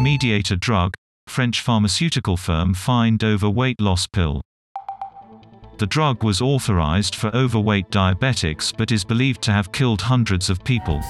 Mediator drug, French pharmaceutical firm fined over weight loss pill. The drug was authorized for overweight diabetics but is believed to have killed hundreds of people.